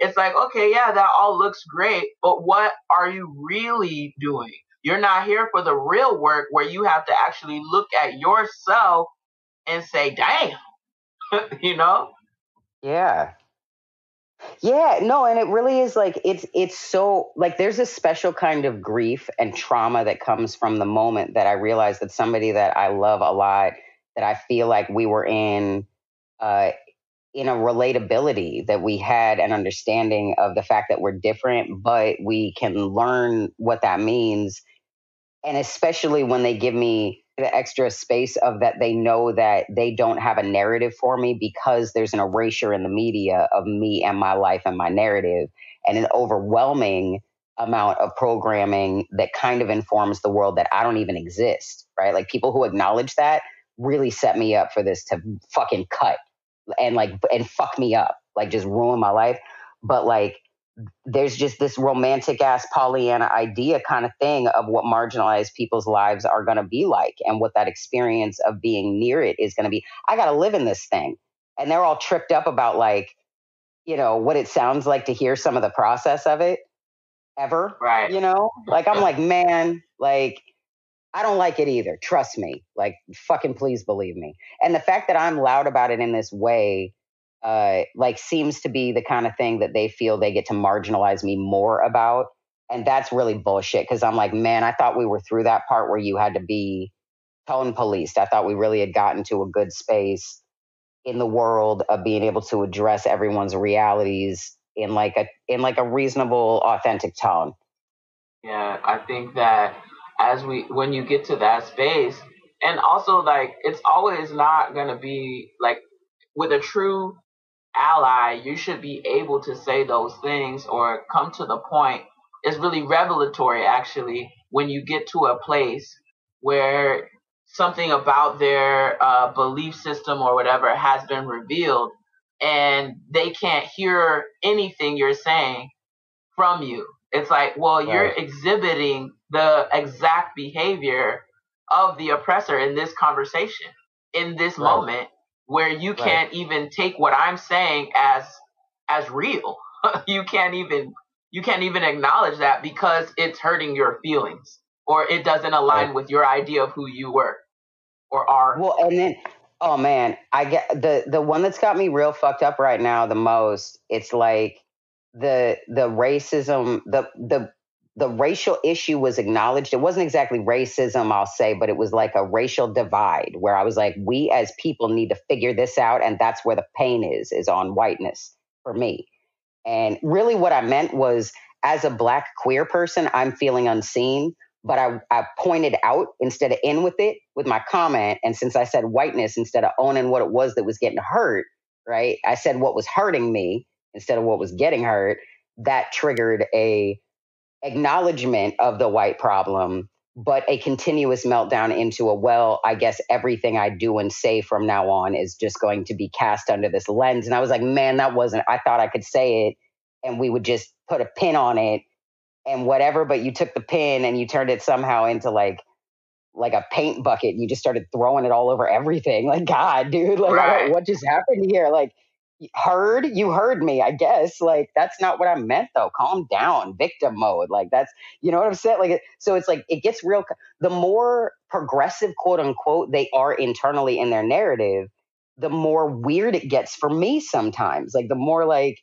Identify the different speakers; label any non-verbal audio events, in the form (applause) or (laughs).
Speaker 1: it's like, okay, yeah, that all looks great, but what are you really doing? You're not here for the real work where you have to actually look at yourself and say, damn, (laughs) you know?
Speaker 2: Yeah. Yeah, no, and it really is like it's it's so like there's a special kind of grief and trauma that comes from the moment that I realized that somebody that I love a lot, that I feel like we were in uh in a relatability that we had an understanding of the fact that we're different, but we can learn what that means. And especially when they give me the extra space of that they know that they don't have a narrative for me because there's an erasure in the media of me and my life and my narrative and an overwhelming amount of programming that kind of informs the world that I don't even exist, right? Like people who acknowledge that really set me up for this to fucking cut and like mm-hmm. and fuck me up, like just ruin my life. But like there's just this romantic ass Pollyanna idea kind of thing of what marginalized people's lives are going to be like and what that experience of being near it is going to be. I got to live in this thing. And they're all tripped up about like, you know, what it sounds like to hear some of the process of it ever.
Speaker 1: Right.
Speaker 2: You know, like I'm like, man, like, I don't like it either. Trust me. Like, fucking please believe me. And the fact that I'm loud about it in this way uh, like seems to be the kind of thing that they feel they get to marginalize me more about. And that's really bullshit because I'm like, man, I thought we were through that part where you had to be tone policed. I thought we really had gotten to a good space in the world of being able to address everyone's realities in like a in like a reasonable, authentic tone.
Speaker 1: Yeah, I think that as we when you get to that space, and also like it's always not gonna be like with a true ally, you should be able to say those things or come to the point. It's really revelatory, actually, when you get to a place where something about their uh, belief system or whatever has been revealed and they can't hear anything you're saying from you. It's like, well, right. you're exhibiting the exact behavior of the oppressor in this conversation, in this right. moment where you can't even take what I'm saying as as real. (laughs) you can't even you can't even acknowledge that because it's hurting your feelings or it doesn't align right. with your idea of who you were or are.
Speaker 2: Well, and then oh man, I get the the one that's got me real fucked up right now the most. It's like the the racism, the the the racial issue was acknowledged. It wasn't exactly racism, I'll say, but it was like a racial divide where I was like, we as people need to figure this out. And that's where the pain is, is on whiteness for me. And really what I meant was as a black queer person, I'm feeling unseen, but I, I pointed out instead of in with it with my comment. And since I said whiteness instead of owning what it was that was getting hurt, right? I said what was hurting me instead of what was getting hurt. That triggered a acknowledgement of the white problem, but a continuous meltdown into a, well, I guess everything I do and say from now on is just going to be cast under this lens. And I was like, man, that wasn't, I thought I could say it and we would just put a pin on it and whatever, but you took the pin and you turned it somehow into like, like a paint bucket. You just started throwing it all over everything. (laughs) Like, God, dude, like, right. what just happened here? Like, heard? You heard me i guess. Like that's not what i meant though. Calm down victim mode. Like that's you know what i'm saying? Like so it's like it gets real the more progressive quote unquote they are internally in their narrative the more weird it gets for me sometimes. Like the more like